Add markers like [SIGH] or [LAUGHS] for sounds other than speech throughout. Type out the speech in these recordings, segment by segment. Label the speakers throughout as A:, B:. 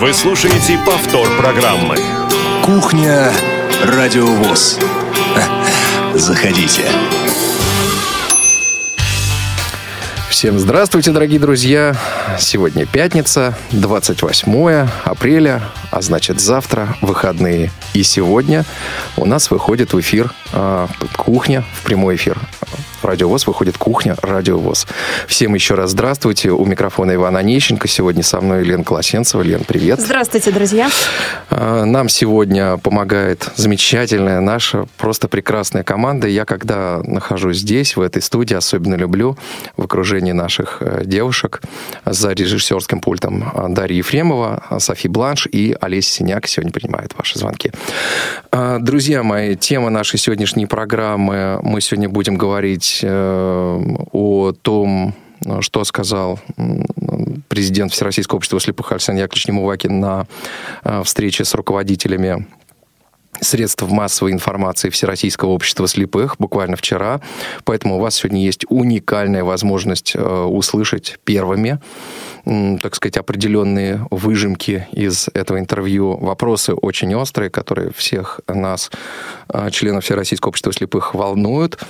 A: Вы слушаете повтор программы.
B: Кухня Радиовоз. Заходите.
C: Всем здравствуйте, дорогие друзья. Сегодня пятница, 28 апреля, а значит завтра выходные. И сегодня у нас выходит в эфир э, кухня, в прямой эфир Радиовоз выходит «Кухня Радиовоз». Всем еще раз здравствуйте. У микрофона Ивана Онищенко. Сегодня со мной Лен Колосенцева. Лен, привет.
D: Здравствуйте, друзья.
C: А, нам сегодня помогает замечательная наша, просто прекрасная команда. Я, когда нахожусь здесь, в этой студии, особенно люблю в окружении наших э, девушек за режиссерским пультом Дарья Ефремова, Софи Бланш и Олеся Синяк сегодня принимают ваши звонки. А, друзья мои, тема нашей сегодняшней программы. Мы сегодня будем говорить говорить э, о том, что сказал президент Всероссийского общества слепых Александр Яковлевич Немувакин на э, встрече с руководителями средств массовой информации Всероссийского общества слепых буквально вчера. Поэтому у вас сегодня есть уникальная возможность э, услышать первыми так сказать, определенные выжимки из этого интервью. Вопросы очень острые, которые всех нас, членов Всероссийского общества слепых, волнуют.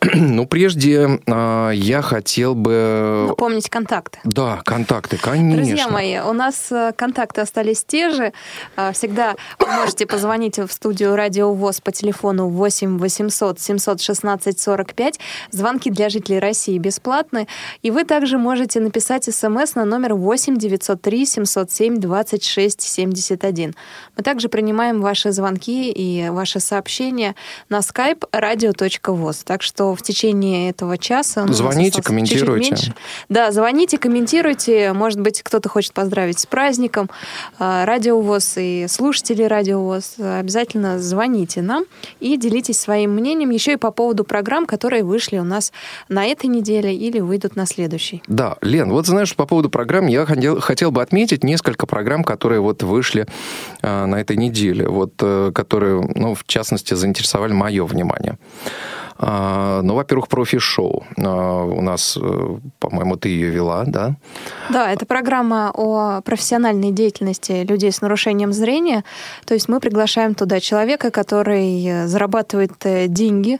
C: [CLEARS THROAT] Ну, прежде э, я хотел бы...
D: Напомнить контакты.
C: Да, контакты, конечно.
D: Друзья мои, у нас э, контакты остались те же. А, всегда вы можете позвонить в студию Радио ВОЗ по телефону 8 800 716 45. Звонки для жителей России бесплатны. И вы также можете написать смс на номер 8 903 707 26 71. Мы также принимаем ваши звонки и ваши сообщения на skype radio.voz. Так что в течение этого часа...
C: Звоните, комментируйте. Чуть -чуть
D: да, звоните, комментируйте. Может быть, кто-то хочет поздравить с праздником. А, Радио ВОЗ и слушатели Радио ВОЗ. Обязательно звоните нам и делитесь своим мнением еще и по поводу программ, которые вышли у нас на этой неделе или выйдут на следующей.
C: Да, Лен, вот знаешь, по поводу программ я хотел, хотел бы отметить несколько программ, которые вот вышли э, на этой неделе, вот, э, которые, ну, в частности, заинтересовали мое внимание. Ну, во-первых, профи-шоу. А, у нас, э, по-моему, ты ее вела, да?
D: Да, это программа о профессиональной деятельности людей с нарушением зрения. То есть мы приглашаем туда человека, который э, зарабатывает э, деньги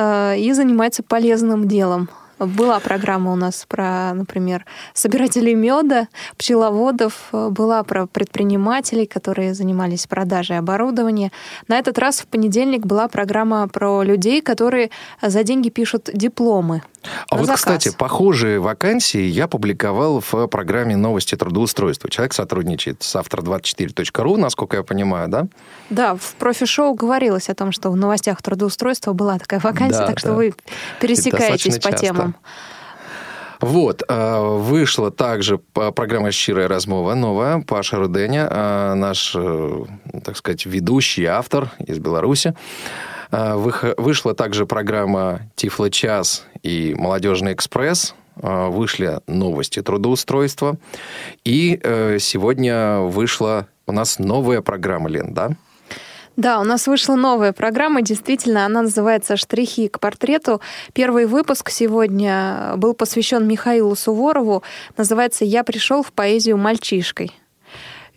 D: и занимается полезным делом. Была программа у нас про, например, собирателей меда, пчеловодов, была про предпринимателей, которые занимались продажей оборудования. На этот раз в понедельник была программа про людей, которые за деньги пишут дипломы.
C: А вот, заказ. кстати, похожие вакансии я публиковал в программе «Новости трудоустройства». Человек сотрудничает с автор24.ру, насколько я понимаю, да?
D: Да, в профи-шоу говорилось о том, что в новостях трудоустройства была такая вакансия, да, так да. что вы пересекаетесь по темам.
C: Вот, э, вышла также программа «Щирая размова» новая, Паша Руденя, э, наш, э, так сказать, ведущий автор из Беларуси. Вышла также программа «Тифло час» и «Молодежный экспресс», вышли новости трудоустройства. И сегодня вышла у нас новая программа, Лен, да?
D: Да, у нас вышла новая программа, действительно, она называется «Штрихи к портрету». Первый выпуск сегодня был посвящен Михаилу Суворову, называется «Я пришел в поэзию мальчишкой».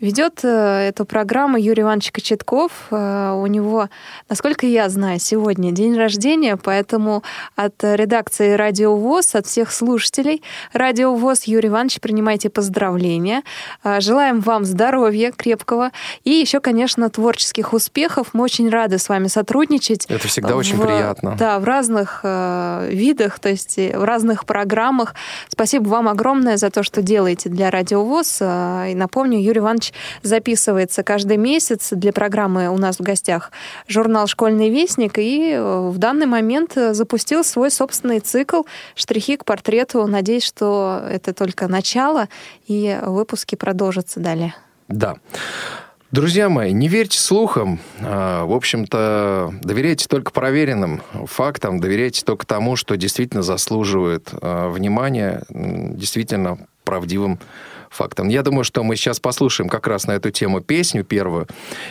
D: Ведет э, эту программу Юрий Иванович Кочетков. Э, у него, насколько я знаю, сегодня день рождения, поэтому от редакции Радио ВОЗ, от всех слушателей Радио ВОЗ, Юрий Иванович, принимайте поздравления. Э, желаем вам здоровья крепкого и еще, конечно, творческих успехов. Мы очень рады с вами сотрудничать.
C: Это всегда в, очень приятно.
D: Да, в разных видах, то есть в разных программах. Спасибо вам огромное за то, что делаете для Радио ВОЗ. И напомню, Юрий Иванович записывается каждый месяц. Для программы у нас в гостях журнал «Школьный вестник», и э, в данный момент запустил свой собственный цикл «Штрихи к портрету». Надеюсь, что это только начало, и выпуски продолжатся далее.
C: Да. Друзья мои, не верьте слухам. А, в общем-то, доверяйте только проверенным фактам, доверяйте только тому, что действительно заслуживает а, внимания, действительно правдивым фактом. Я думаю, что мы сейчас послушаем как раз на эту тему песню первую,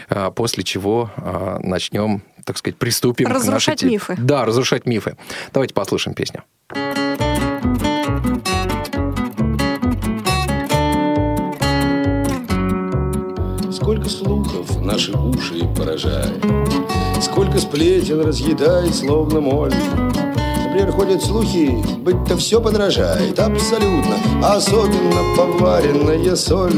C: а, после чего а, начнем, так сказать, приступим
D: разрушать
C: к нашей...
D: мифы.
C: Да, разрушать мифы. Давайте послушаем песню.
E: сколько слухов наши уши поражает, Сколько сплетен разъедает, словно моль. Например, ходят слухи, быть-то все подражает Абсолютно, особенно поваренная соль.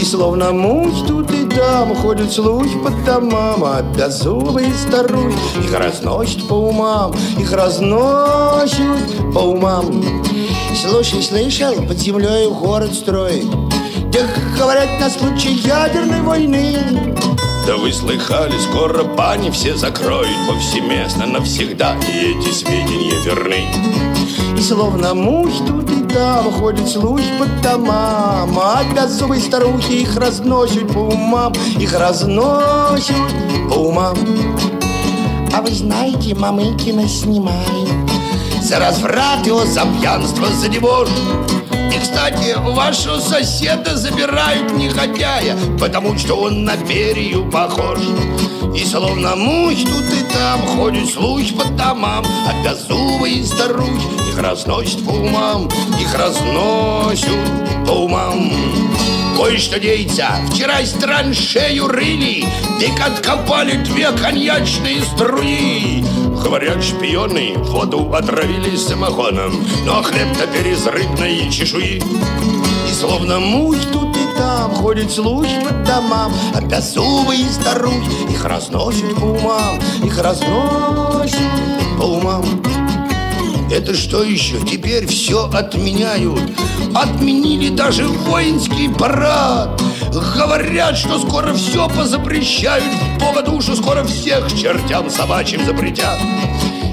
E: И словно муть тут и там Ходят слухи по домам А беззубые старухи Их разносят по умам Их разносят по умам. Слушай, слышал, под землей город строить Где, говорят, на случай ядерной войны да вы слыхали, скоро бани все закроют повсеместно навсегда, и эти сведения верны. И словно мух тут и там ходят слухи по домам, а беззубые старухи их разносят по умам, их разносят по умам. А вы знаете, Мамыкина снимает за разврат его, за пьянство, за дебош. И, кстати, вашего соседа забирают негодяя, потому что он на перью похож. И словно мухи тут и там ходят слухи по домам, а беззубые старухи их разносят по умам, их разносят по умам. Кое-что деется, вчера из траншею рыли, Дик откопали две коньячные струи. Говорят, шпионы воду отравили самогоном, Но хлеб-то из рыбной чешуи. И словно мухи тут и там Ходят слухи по домам А беззубые старухи Их разносят по умам Их разносят по умам это что еще? Теперь все отменяют. Отменили даже воинский парад. Говорят, что скоро все позапрещают В поводу, что скоро всех чертям собачьим запретят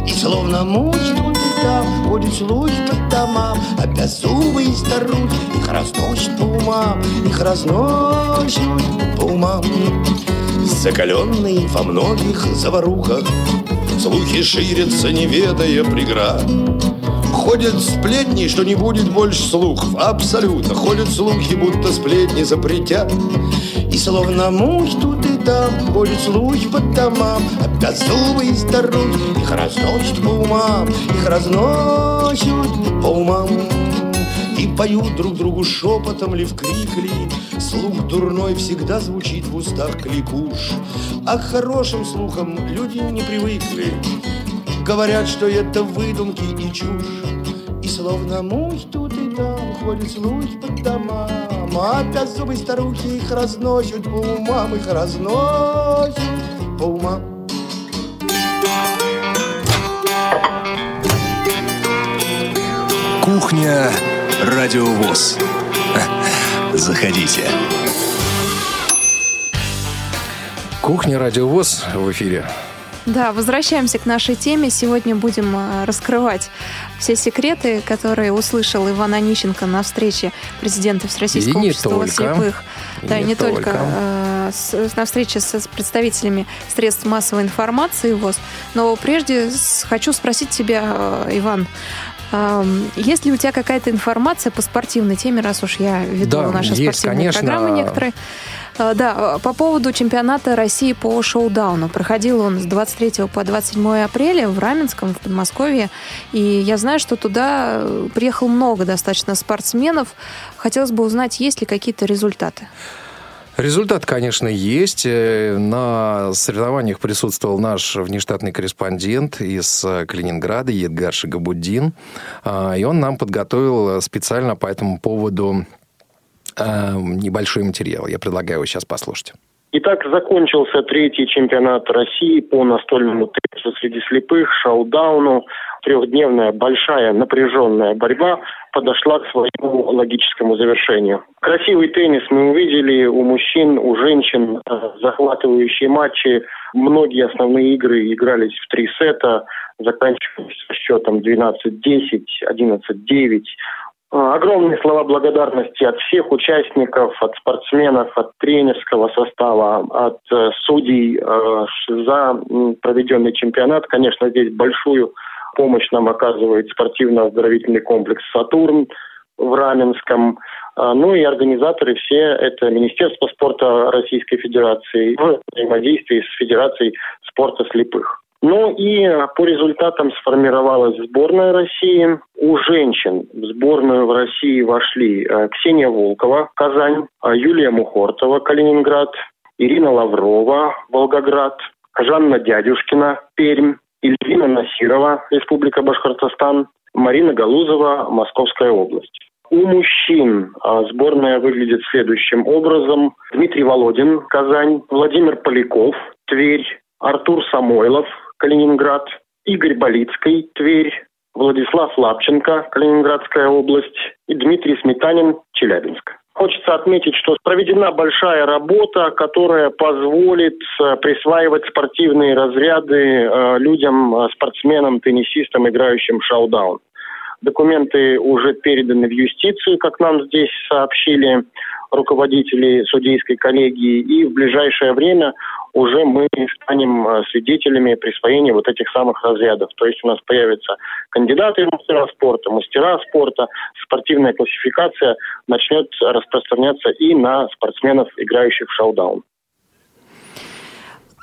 E: И словно и там Ходит слухи по домам А беззубые старухи Их разносят по умам Их разносят по умам Закаленные во многих заварухах Слухи ширятся, не ведая преград. Ходят сплетни, что не будет больше слухов. Абсолютно Ходят слухи, будто сплетни запретят. И словно мухи тут и там Ходят слухи по домам. А беззубые старухи Их разносят по умам Их разносят по умам и поют друг другу шепотом ли в крик ли Слух дурной всегда звучит в устах кликуш. А к хорошим слухам люди не привыкли. Говорят, что это выдумки и чушь. И словно мухи тут и там ходят слухи по домам. А беззубые старухи их разносят по умам Их разносят по умам.
B: Кухня Радиовоз. [LAUGHS] Заходите.
C: Кухня Радиовоз в эфире.
D: Да, возвращаемся к нашей теме. Сегодня будем э, раскрывать все секреты, которые услышал Иван Онищенко на встрече президента Всероссийского
C: И не
D: общества
C: только.
D: слепых.
C: И
D: да, и
C: не
D: не только.
C: только.
D: э, с- на встрече с, с представителями средств массовой информации ВОЗ. Но прежде хочу спросить тебя, э, Иван, есть ли у тебя какая-то информация по спортивной теме, раз уж я веду
C: Да,
D: наши
C: есть,
D: спортивные
C: конечно.
D: программы некоторые? Э, Да, э, по поводу чемпионата России по шоу-дауну. Проходил он с 23 по 27 апреля в Раменском, в Подмосковье. И я знаю, что туда э, приехало много достаточно спортсменов. Хотелось бы узнать, есть ли какие-то результаты.
C: Результат, конечно, есть. Э, На соревнованиях присутствовал наш внештатный корреспондент из э, Калининграда Едгар Шигабуддин. А, И он нам подготовил э, специально по этому поводу небольшой материал. Я предлагаю его сейчас послушать.
F: Итак, закончился третий чемпионат России по настольному теннису среди слепых, шоу-дауну. Трехдневная большая напряженная борьба подошла к своему логическому завершению. Красивый теннис мы увидели у мужчин, у женщин, э, захватывающие матчи. Многие основные игры игрались в три сета, заканчивались со счетом 12-10, 11-9. А, Огромные слова благодарности от всех участников, от спортсменов, от тренерского состава, от э, судей э, за проведенный чемпионат. Конечно, здесь большую помощь нам оказывает спортивно-оздоровительный комплекс «Сатурн» в Раменском. А, Ну и организаторы все это Министерство спорта Российской Федерации в взаимодействии с Федерацией спорта слепых. Ну и э, по результатам сформировалась сборная России. У женщин в сборную в России вошли э, Ксения Волкова, Казань, э, Юлия Мухортова, Калининград, Ирина Лаврова, Волгоград, Жанна Дядюшкина, Пермь, Ильвина Насирова, Республика Башкортостан, Марина Галузова, Московская область. У мужчин а, сборная выглядит следующим образом. Дмитрий Володин, Казань, Владимир Поляков, Тверь, Артур Самойлов, Калининград, Игорь Болицкий, Тверь, Владислав Лапченко, Калининградская область и Дмитрий Сметанин, Челябинск. Хочется отметить, что проведена большая работа, которая позволит э, присваивать спортивные разряды э, людям, э, спортсменам, теннисистам, играющим в шоу-даун. Документы уже переданы в юстицию, как нам здесь сообщили руководители судейской коллегии, и в ближайшее время уже мы станем э, свидетелями присвоения вот этих самых разрядов. То есть у нас появятся кандидаты в мастера спорта, мастера спорта, спортивная классификация начнет распространяться и на спортсменов, играющих в шоу-даун.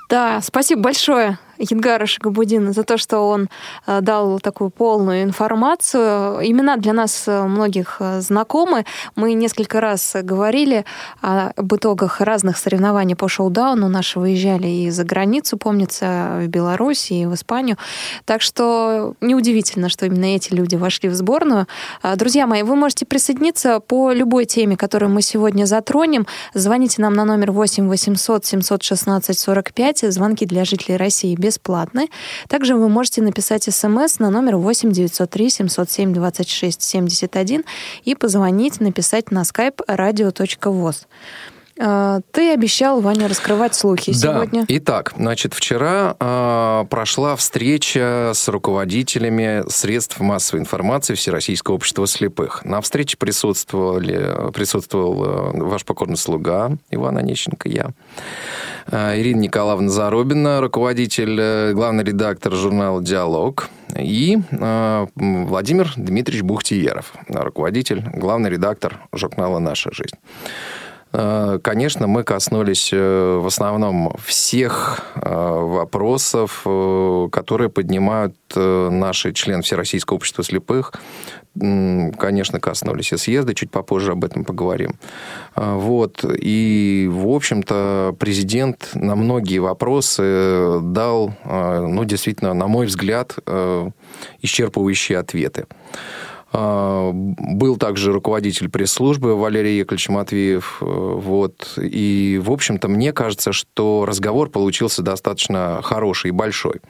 D: Да, спасибо большое Едгара Шагабудина за то, что он э, дал такую полную информацию. Имена для нас э, многих э, знакомы. Мы несколько раз говорили об итогах разных соревнований по шоу-дауну. Наши выезжали и за границу, помнится, в Беларусь и в Испанию. Так что неудивительно, что именно эти люди вошли в сборную. Друзья мои, вы можете присоединиться по любой теме, которую мы сегодня затронем. Звоните нам на номер 8 800 716 45. Звонки для жителей России бесплатны. Также вы можете написать смс на номер 8 903 707 26 71 и позвонить, написать на skype radio.voz. А, ты обещал, Ваня, раскрывать слухи
C: да.
D: сегодня.
C: Итак, значит, вчера э, прошла встреча с руководителями средств массовой информации Всероссийского общества слепых. На встрече присутствовали, присутствовал э, ваш покорный слуга Иван Онищенко, я, э, Ирина Николаевна Заробина, руководитель, э, главный редактор журнала «Диалог», и э, Владимир Дмитриевич Бухтиеров, руководитель, главный редактор журнала «Наша жизнь». Э, конечно, мы коснулись э, в основном всех э, вопросов, которые поднимают наши члены Всероссийского общества слепых. Конечно, коснулись и съезда, чуть попозже об этом поговорим. Вот. И, в общем-то, президент на многие вопросы дал, ну, действительно, на мой взгляд, исчерпывающие ответы. А, был также руководитель пресс-службы Валерий Яковлевич Матвеев. Э, вот. И, в общем-то, мне кажется, что разговор получился достаточно хороший и большой.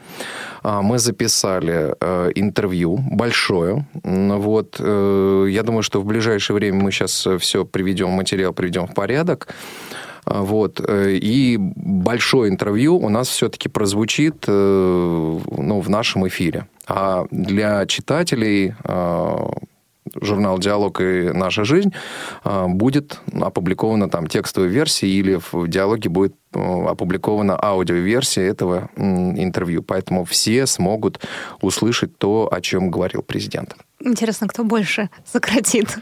C: А, мы записали э, интервью большое. Вот. Э, я думаю, что в ближайшее время мы сейчас все приведем, материал приведем в порядок. А, вот. И большое интервью у нас все-таки прозвучит ну, в нашем эфире. А для читателей а, журнал «Диалог» и «Наша жизнь» а, будет опубликована там текстовая версия или в «Диалоге» будет а, опубликована аудиоверсия этого интервью. Поэтому все смогут услышать то, о чем говорил президент.
D: Интересно, кто больше [LAUGHS] сократит.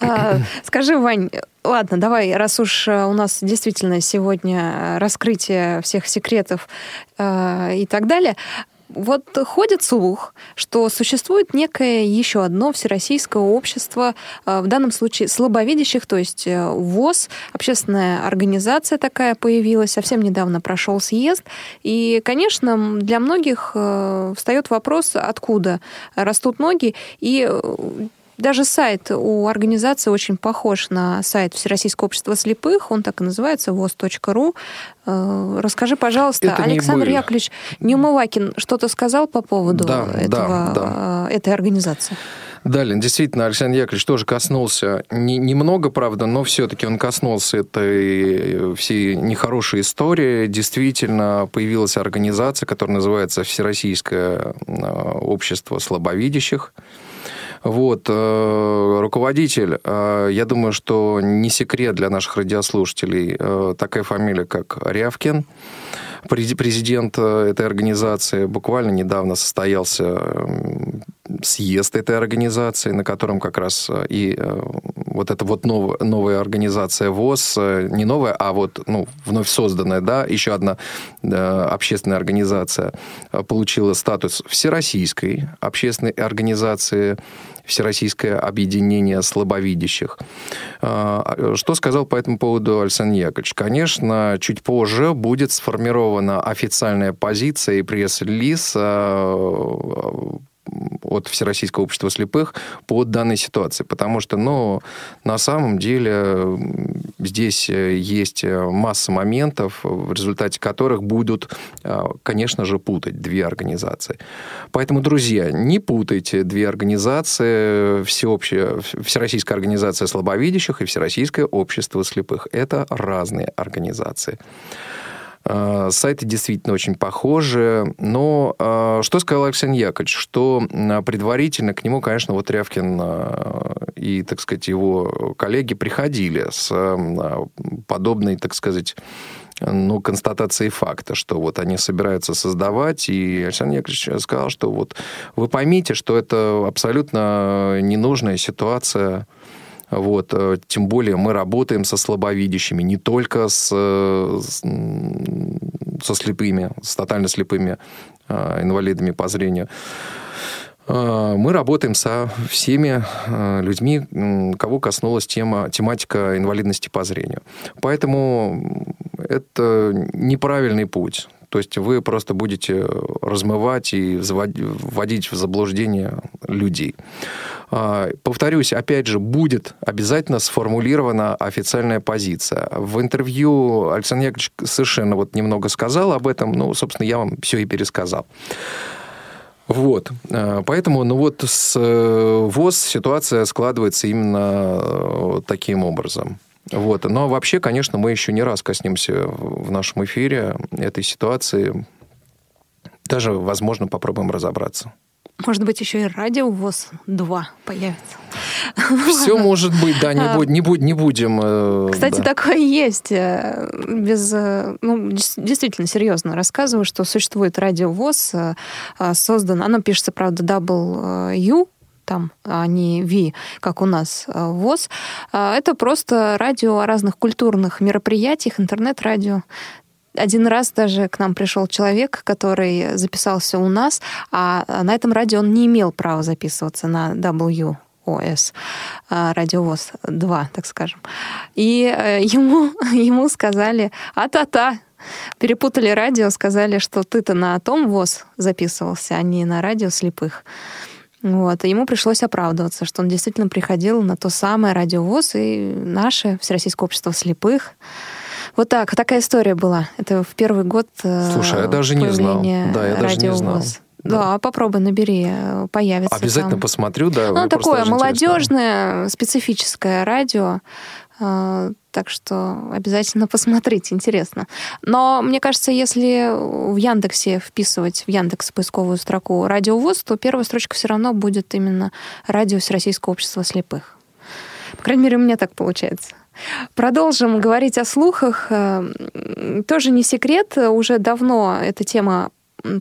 D: [LAUGHS] Скажи, Вань, ладно, давай, раз уж у нас действительно сегодня раскрытие всех секретов и так далее, вот ходит слух, что существует некое еще одно всероссийское общество, э, в данном случае слабовидящих, то есть э, ВОЗ, общественная организация такая появилась, совсем недавно прошел съезд. И, конечно, для многих э, встает вопрос, откуда растут ноги. И даже сайт у организации очень похож на сайт Всероссийского общества слепых, он так и называется, voz.ru. Э, расскажи, пожалуйста, Это Александр Яковлевич Неумывакин что-то сказал по поводу да, этого, да, да. Э, этой организации?
C: Да, Лен, действительно, Александр Яковлевич тоже коснулся, не, немного, правда, но все-таки он коснулся этой всей нехорошей истории. Действительно, появилась организация, которая называется Всероссийское э, общество слабовидящих. Вот, э, руководитель, э, я думаю, что не секрет для наших радиослушателей, э, такая фамилия, как Рявкин. Президент этой организации буквально недавно состоялся съезд этой организации, на котором как раз и вот эта вот новая, новая организация ВОЗ, не новая, а вот ну, вновь созданная, да, еще одна общественная организация получила статус всероссийской общественной организации Всероссийское объединение слабовидящих. А, что сказал по этому поводу Александр Яковлевич? Конечно, чуть позже будет сформирована официальная позиция и пресс-релиз а, от Всероссийского общества слепых по данной ситуации. Потому что, ну, на самом деле здесь э, есть э, масса моментов, в результате которых будут, э, конечно же, путать две организации. Поэтому, друзья, не путайте две организации, всеобщая, Всероссийская организация слабовидящих и Всероссийское общество слепых. Это разные организации. А, сайты действительно очень похожи. Но а, что сказал Александр Яковлевич? Что предварительно к нему, конечно, вот Рявкин а, и, так сказать, его коллеги приходили с подобной, так сказать, ну, констатацией факта, что вот они собираются создавать, и Александр Яковлевич сказал, что вот вы поймите, что это абсолютно ненужная ситуация, вот. Э, тем более мы работаем со слабовидящими, не только с, с, со слепыми, с тотально слепыми э, инвалидами по зрению. Э, мы работаем со всеми людьми, кого коснулась тема, тематика инвалидности по зрению. Поэтому это неправильный путь. То есть вы просто будете размывать и вводить в заблуждение людей. А, повторюсь, опять же, будет обязательно сформулирована официальная позиция. В интервью Александр Яковлевич совершенно вот немного сказал об этом, ну, собственно, я вам все и пересказал. Вот. А, поэтому, ну вот с э, ВОЗ ситуация складывается именно э, таким образом. Вот. Но вообще, конечно, мы еще не раз коснемся в нашем эфире этой ситуации. Даже, возможно, попробуем разобраться.
D: Может быть, еще и радиовоз 2 появится.
C: Все может быть, да, не, а, будь, не, будь, не будем.
D: Э, Кстати, да. такое есть. Э, без, э, ну, действительно, серьезно рассказываю, что существует радиовоз, создан, оно пишется, правда, W, там, а не V, как у нас ВОЗ. Это просто радио о разных культурных мероприятиях, интернет-радио один раз даже к нам пришел человек, который записался у нас, а на этом радио он не имел права записываться на W. ОС, а, радиовоз 2, так скажем. И э, ему, [LAUGHS] ему сказали, а-та-та, перепутали радио, сказали, что ты-то на том ВОЗ записывался, а не на радио слепых. Вот. И ему пришлось оправдываться, что он действительно приходил на то самое радиовоз и наше Всероссийское общество слепых. Вот так, такая история была. Это в первый год
C: э, Слушай, я даже не знал. Да, я даже не знал.
D: Да. да, попробуй, набери, э, появится.
C: Обязательно
D: там.
C: посмотрю, да.
D: Ну, такое молодежное, интересно. специфическое радио. Э, так что обязательно [LAUGHS] посмотрите, интересно. Но мне кажется, если в Яндексе вписывать в Яндекс поисковую строку радиовоз, то первая строчка все равно будет именно радио Всероссийского общества слепых. По крайней мере, у меня так получается. Продолжим говорить о слухах. Э, тоже не секрет, уже давно эта тема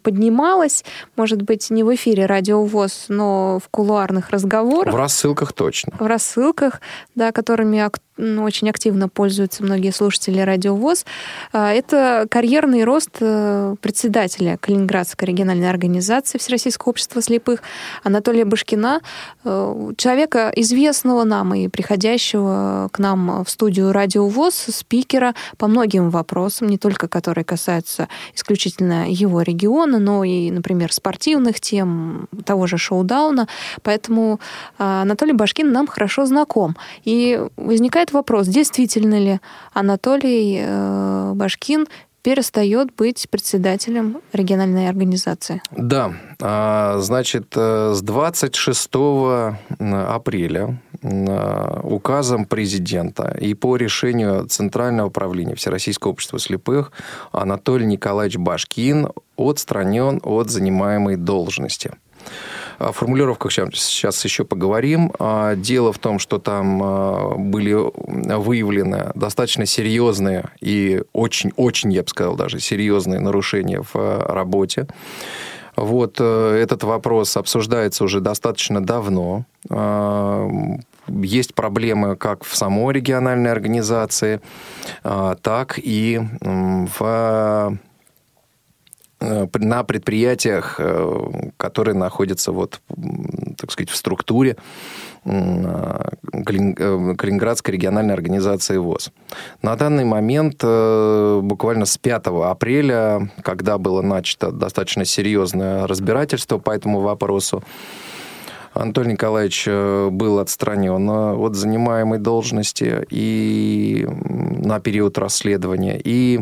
D: поднималась, может быть, не в эфире радиовоз, но в кулуарных разговорах.
C: В рассылках точно.
D: В рассылках, да, которыми ну, очень активно пользуются многие слушатели радиовоз. А, это карьерный рост э, председателя Калининградской региональной организации Всероссийского общества слепых Анатолия Башкина, э, человека известного нам и приходящего к нам в студию радиовоз, спикера по многим вопросам, не только которые касаются исключительно его региона, но и, например, спортивных тем, того же шоу-дауна. Поэтому а, Анатолий Башкин нам хорошо знаком. И возникает возникает вопрос, действительно ли Анатолий э, Башкин перестает быть председателем региональной организации.
C: Да, а, значит, э, с 26 апреля указом президента и по решению Центрального управления Всероссийского общества слепых Анатолий Николаевич Башкин отстранен от занимаемой должности. О формулировках сейчас еще поговорим. А, дело в том, что там а, были выявлены достаточно серьезные и очень-очень, я бы сказал, даже серьезные нарушения в работе Вот этот вопрос обсуждается уже достаточно давно. Есть проблемы как в самой региональной организации, так и в Э, на предприятиях, э, которые находятся вот, так сказать, в структуре э, Калининградской региональной организации ВОЗ. На данный момент, буквально с 5 апреля, когда было начато достаточно серьезное разбирательство по этому вопросу, Анатолий Николаевич был отстранен от занимаемой должности и на период расследования. И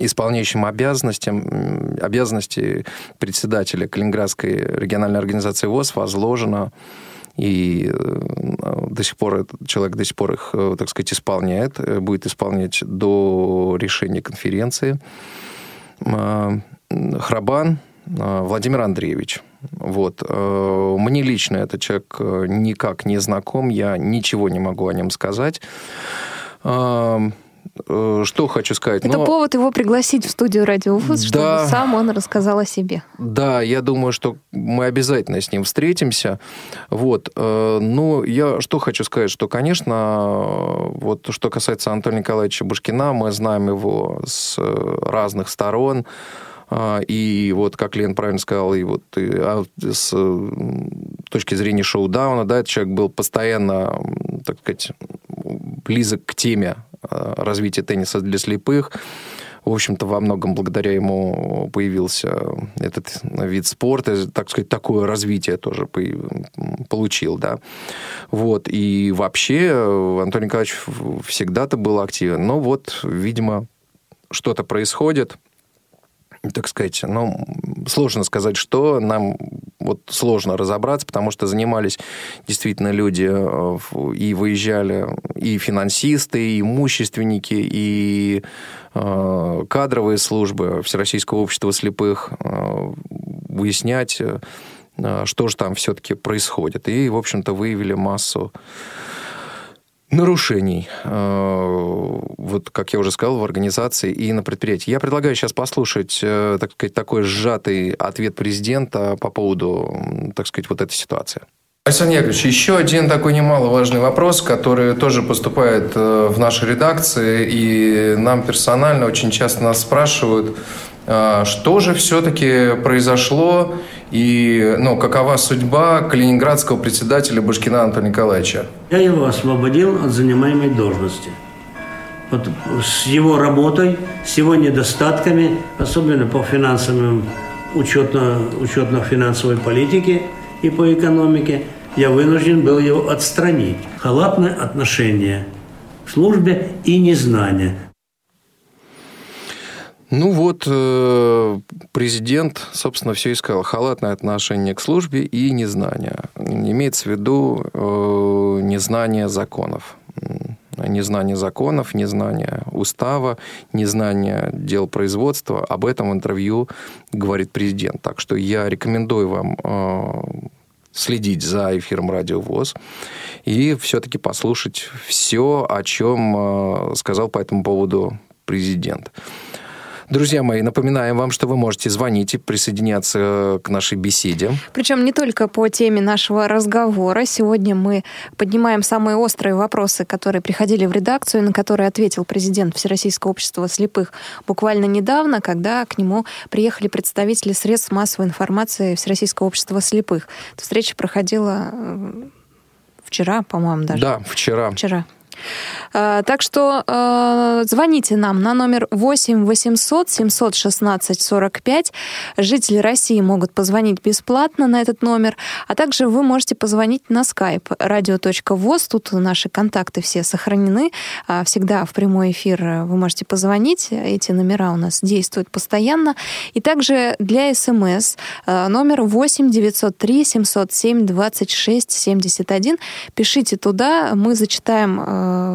C: исполняющим обязанностям, обязанности председателя Калининградской региональной организации ВОЗ возложено и э, до сих пор этот человек до сих пор их, э, так сказать, исполняет, э, будет исполнять до решения конференции. Храбан Владимир Андреевич. Вот. Мне лично этот человек никак не знаком, я ничего не могу о нем сказать. Э, что хочу сказать.
D: Это Но... повод его пригласить в студию Радио ВУЗ, да, чтобы сам он рассказал о себе.
C: Да, я думаю, что мы обязательно с ним встретимся. Вот. Э, ну, я что хочу сказать, что, конечно, вот что касается Анатолия Николаевича Бушкина, мы знаем его с разных сторон. И вот, как Лен правильно сказал, и вот и, а, с точки зрения шоу-дауна, да, этот человек был постоянно, так сказать, близок к теме Э, развития тенниса для слепых. В общем-то, во многом благодаря ему появился этот вид спорта, так сказать, такое развитие тоже получил, да. Вот, и вообще Антоний Николаевич всегда-то был активен, но вот, видимо, что-то происходит – так сказать, ну, сложно сказать, что нам вот сложно разобраться, потому что занимались действительно люди э, и выезжали и финансисты, и имущественники, и э, кадровые службы Всероссийского общества слепых э, выяснять, э, что же там все-таки происходит. И, в общем-то, выявили массу нарушений, э, вот как я уже сказал, в организации и на предприятии. Я предлагаю сейчас послушать, э, так сказать, такой сжатый ответ президента по поводу, так сказать, вот этой ситуации. Александр Яковлевич, еще один такой немаловажный вопрос, который тоже поступает э, в нашей редакции, и нам персонально очень часто нас спрашивают, что же все-таки произошло и ну, какова судьба калининградского председателя Башкина Антона Николаевича?
G: Я его освободил от занимаемой должности. Вот с его работой, с его недостатками, особенно по финансовым учетно, учетно-финансовой политике и по экономике, я вынужден был его отстранить. Халатное отношение к службе и незнание –
C: ну вот, э, президент, собственно, все и сказал. Халатное отношение к службе и незнание. Имеется в виду э, незнание законов. Незнание законов, незнание устава, незнание дел производства. Об этом в интервью говорит президент. Так что я рекомендую вам э, следить за эфиром Радио ВОЗ и все-таки послушать все, о чем сказал по этому поводу президент. Друзья мои, напоминаем вам, что вы можете звонить и присоединяться э, к нашей беседе.
D: Причем не только по теме нашего разговора. Сегодня мы поднимаем самые острые вопросы, которые приходили в редакцию, на которые ответил президент Всероссийского общества слепых буквально недавно, когда к нему приехали представители средств массовой информации Всероссийского общества слепых. Эта встреча проходила э, вчера, по-моему, даже.
C: Да, вчера.
D: Вчера. Э, так что э, звоните нам на номер 8 800 716 45. Жители России могут позвонить бесплатно на этот номер, а также вы можете позвонить на skype radio.voz. Тут наши контакты все сохранены. А, всегда в прямой эфир вы можете позвонить. Эти номера у нас действуют постоянно. И также для смс э, номер 8 903 707 26 71. Пишите туда, мы зачитаем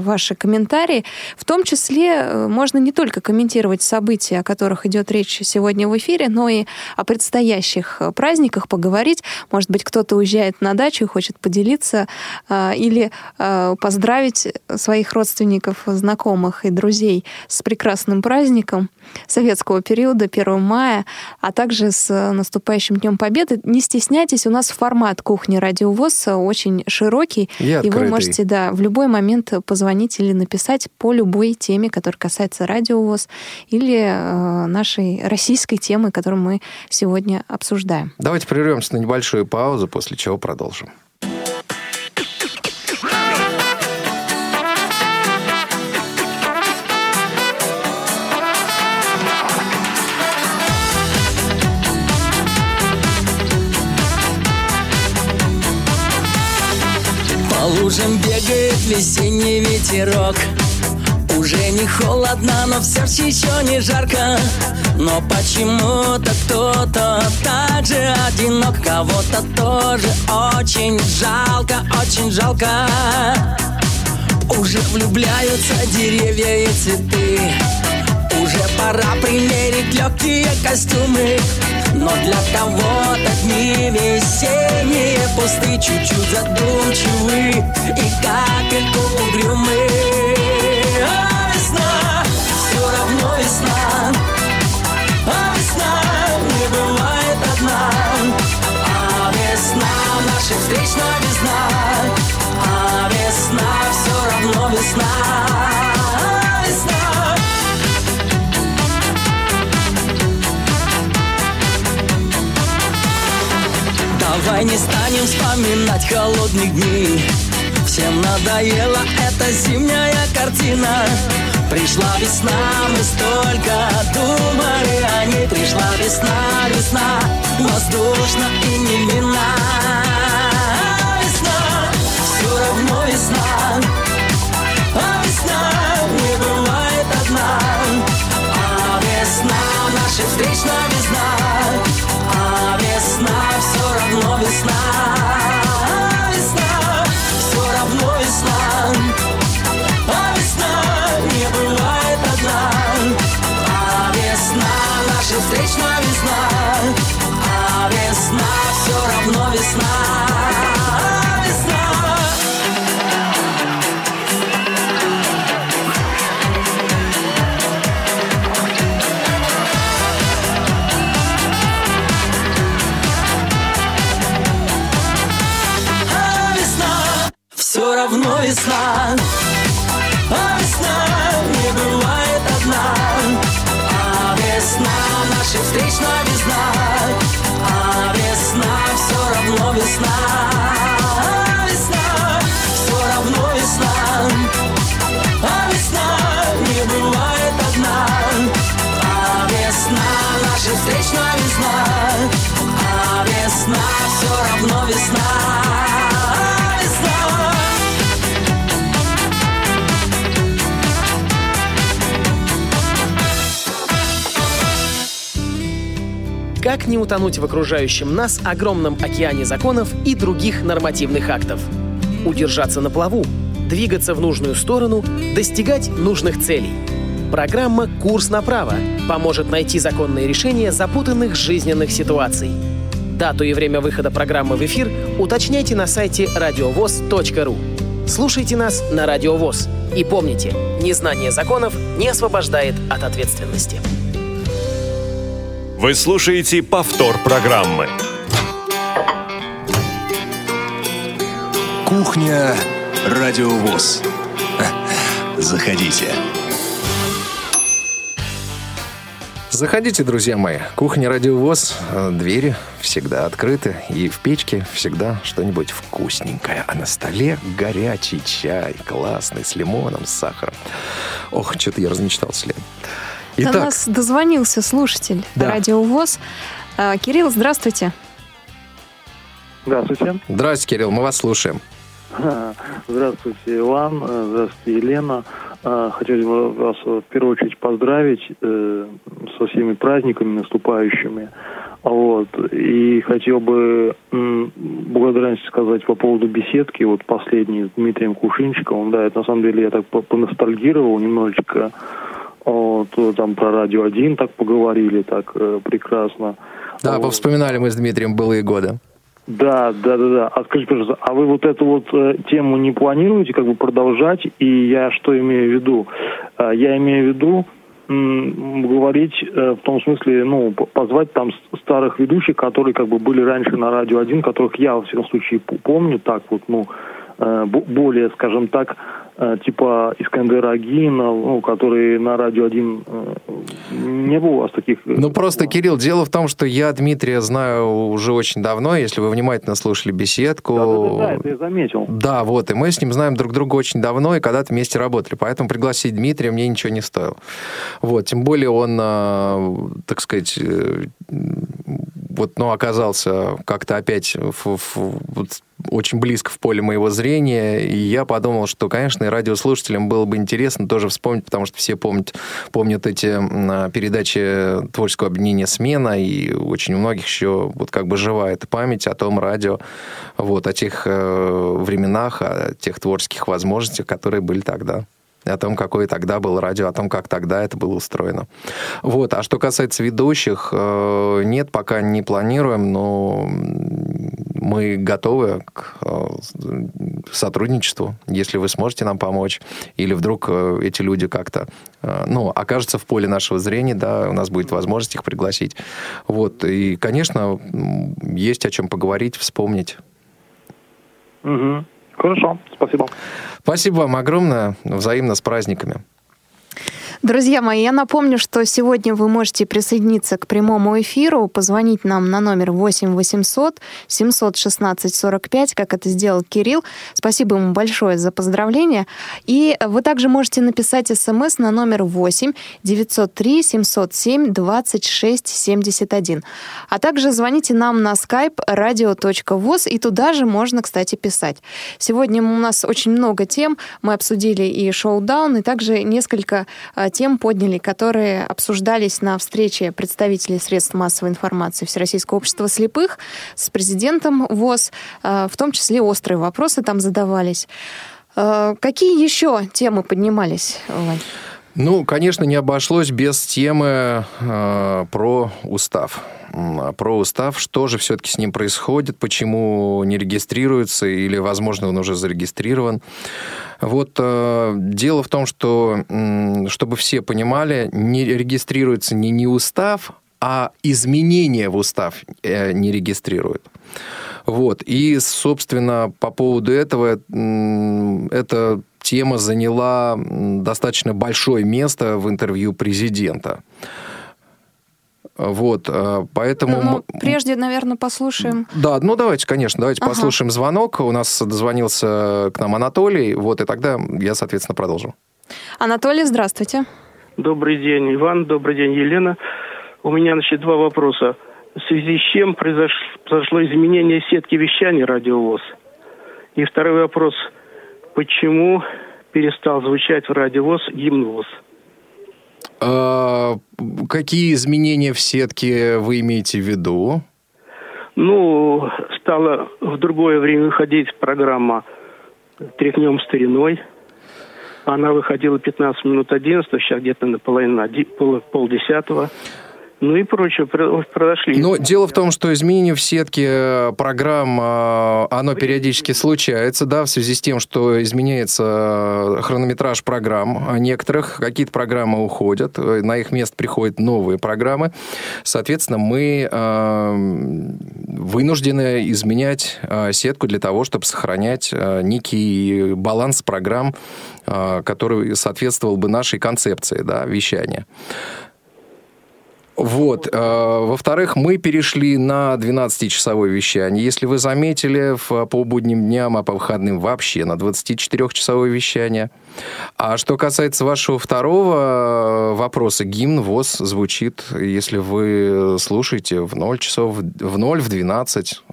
D: ваши комментарии. В том числе э, можно не только комментировать события, о которых идет речь сегодня в эфире, но и о предстоящих э, праздниках поговорить. Может быть, кто-то уезжает на дачу и хочет поделиться э, или поздравить своих родственников, знакомых и друзей с прекрасным праздником. Советского периода, 1 мая, а также с наступающим Днем Победы. Не стесняйтесь, у нас формат кухни Радиовоз очень широкий,
C: И
D: и вы можете да, в любой момент позвонить или написать по любой теме, которая касается Радиовоз или э, нашей российской темы, которую мы сегодня обсуждаем.
C: Давайте прервемся на небольшую паузу, после чего продолжим.
H: Лужам бегает весенний ветерок. Уже не холодно, но в сердце еще не жарко. Но почему-то кто-то так же одинок Кого-то тоже очень жалко, очень жалко. Уже влюбляются деревья и цветы. Уже пора примерить легкие костюмы Но для кого-то дни весенние пусты Чуть-чуть задумчивы и капельку угрюмы. А весна, все равно весна. А весна не бывает одна. А весна наших встреч новизна А весна все равно весна. А весна не станем вспоминать холодных дней. Всем надоела эта зимняя картина. Пришла весна, мы столько думали о ней. Пришла весна, весна, воздушно и невинна Весна, все равно весна. А весна не бывает одна. А весна наших встреч новизна А весна все равно весна равно весна. А весна не бывает одна. А весна наших встреч новизна.
I: Как не утонуть в окружающем нас огромном океане законов и других нормативных актов? Удержаться на плаву, двигаться в нужную сторону, достигать нужных целей. Программа «Курс направо» поможет найти законные решения запутанных жизненных ситуаций. Дату и время выхода программы в эфир уточняйте на сайте радиовоз.ру. Слушайте нас на Радио ВОЗ. И помните, незнание законов не освобождает от ответственности.
A: Вы слушаете повтор программы.
B: Кухня Радиовоз. Заходите.
C: Заходите, друзья мои. Кухня Радиовоз. Двери всегда открыты. И в печке всегда что-нибудь вкусненькое. А на столе горячий чай. Классный, с лимоном, с сахаром. Ох, что-то я размечтался, Лен.
D: До
C: Итак,
D: нас дозвонился слушатель
C: Да.
D: Радио ВОЗ. А, Кирилл, здравствуйте.
J: Здравствуйте.
C: здрасте, Кирилл, мы вас слушаем.
J: Здравствуйте, Иван. Э, Здравствуйте, Елена. Э, Хотелось бы вас в первую очередь поздравить э, со всеми праздниками наступающими. Вот. И хотел бы благодарность сказать по поводу беседки, вот последней с Дмитрием Кушинчиковым. Да, это на самом деле я так по- поностальгировал немножечко. Вот, э, там про радио 1 так поговорили, так э, прекрасно.
C: Да,
J: Вот.
C: повспоминали мы с Дмитрием былые годы.
J: Да, да, да, да. А скажите, пожалуйста, а вы вот эту вот э, тему не планируете как бы продолжать? И я что имею в виду? Э, я имею в виду, говорить э, в том смысле, ну, позвать там старых ведущих, которые как бы были раньше на радио 1, которых я, во всяком случае, помню так вот, ну, более, скажем так, Э, типа Искандера Агинов, ну, который на радио один э, не было у вас таких... Э,
C: ну, просто, Кирилл, дело в том, что я Дмитрия знаю уже очень давно, если вы внимательно слушали беседку.
J: Да, да, да, это я заметил.
C: Да, вот, и мы с ним знаем друг друга очень давно, и когда-то вместе работали, поэтому пригласить Дмитрия мне ничего не стоило. Вот, тем более он, так сказать, вот, ну, оказался как-то опять в, в, вот, очень близко в поле моего зрения, и я подумал, что, конечно, и радиослушателям было бы интересно тоже вспомнить, потому что все помнят, помнят эти передачи творческого объединения «Смена», и очень у многих еще вот как бы живая эта память о том радио, вот, о тех э, временах, о тех творческих возможностях, которые были тогда о том, какое тогда было радио, о том, как тогда это было устроено. Вот. А что касается ведущих, э, нет, пока не планируем, но мы готовы к э, сотрудничеству, если вы сможете нам помочь, или вдруг э, эти люди как-то, ну, окажутся в поле нашего зрения, да, у нас будет возможность их пригласить. Вот. И, конечно, есть о чем поговорить, вспомнить.
J: Угу. Хорошо, спасибо.
C: Спасибо вам огромное. Взаимно с праздниками.
D: Друзья мои, я напомню, что сегодня вы можете присоединиться к прямому эфиру, позвонить нам на номер 8 800 716 45, как это сделал Кирилл. Спасибо ему большое за поздравление. И вы также можете написать смс на номер 8 903 707 26 71. А также звоните нам на skype radio.voz, и туда же можно, кстати, писать. Сегодня у нас очень много тем. Мы обсудили и шоу-даун, и также несколько а, тем подняли, которые обсуждались на встрече представителей средств массовой информации Всероссийского общества слепых с президентом ВОЗ. Э, в том числе острые вопросы там задавались. Э, какие еще темы поднимались, Вань?
C: Ну, конечно, не обошлось без темы э, про устав про устав, что же все-таки с ним происходит, почему не регистрируется или, возможно, он уже зарегистрирован. Вот э, дело в том, что, э, чтобы все понимали, не регистрируется не, не устав, а изменения в устав э, не регистрируют. Вот. И, собственно, по поводу этого, э, эта тема заняла достаточно большое место в интервью президента. Вот, э, поэтому...
D: Ну, прежде, наверное, послушаем...
C: Да, ну давайте, конечно, давайте ага. послушаем звонок. У нас дозвонился к нам Анатолий, вот, и тогда я, соответственно, продолжу.
D: Анатолий, здравствуйте.
K: Добрый день, Иван, добрый день, Елена. У меня, значит, два вопроса. В связи с чем произошло изменение сетки вещания радиовоз? И второй вопрос. Почему перестал звучать в радиовоз гимн ВОЗ?
C: А, какие изменения в сетке вы имеете в виду?
K: Ну, стала в другое время выходить программа «Тряхнем стариной». Она выходила 15 минут 11, сейчас где-то наполовину пол, полдесятого ну и прочее произошли.
C: Но дело в том, что изменение в сетке э, программ, э, оно периодически случается, да, в связи с тем, что изменяется э, хронометраж программ некоторых, какие-то программы уходят, на их место приходят новые программы. Соответственно, мы вынуждены изменять сетку для того, чтобы сохранять некий баланс программ, который соответствовал бы нашей концепции да, вещания. Вот. Э, во-вторых, мы перешли на 12-часовое вещание. Если вы заметили, по будним дням, а по выходным вообще на 24-часовое вещание. А что касается вашего второго э, вопроса, гимн ВОЗ звучит, если вы слушаете, в 0 часов, в 0, в 12.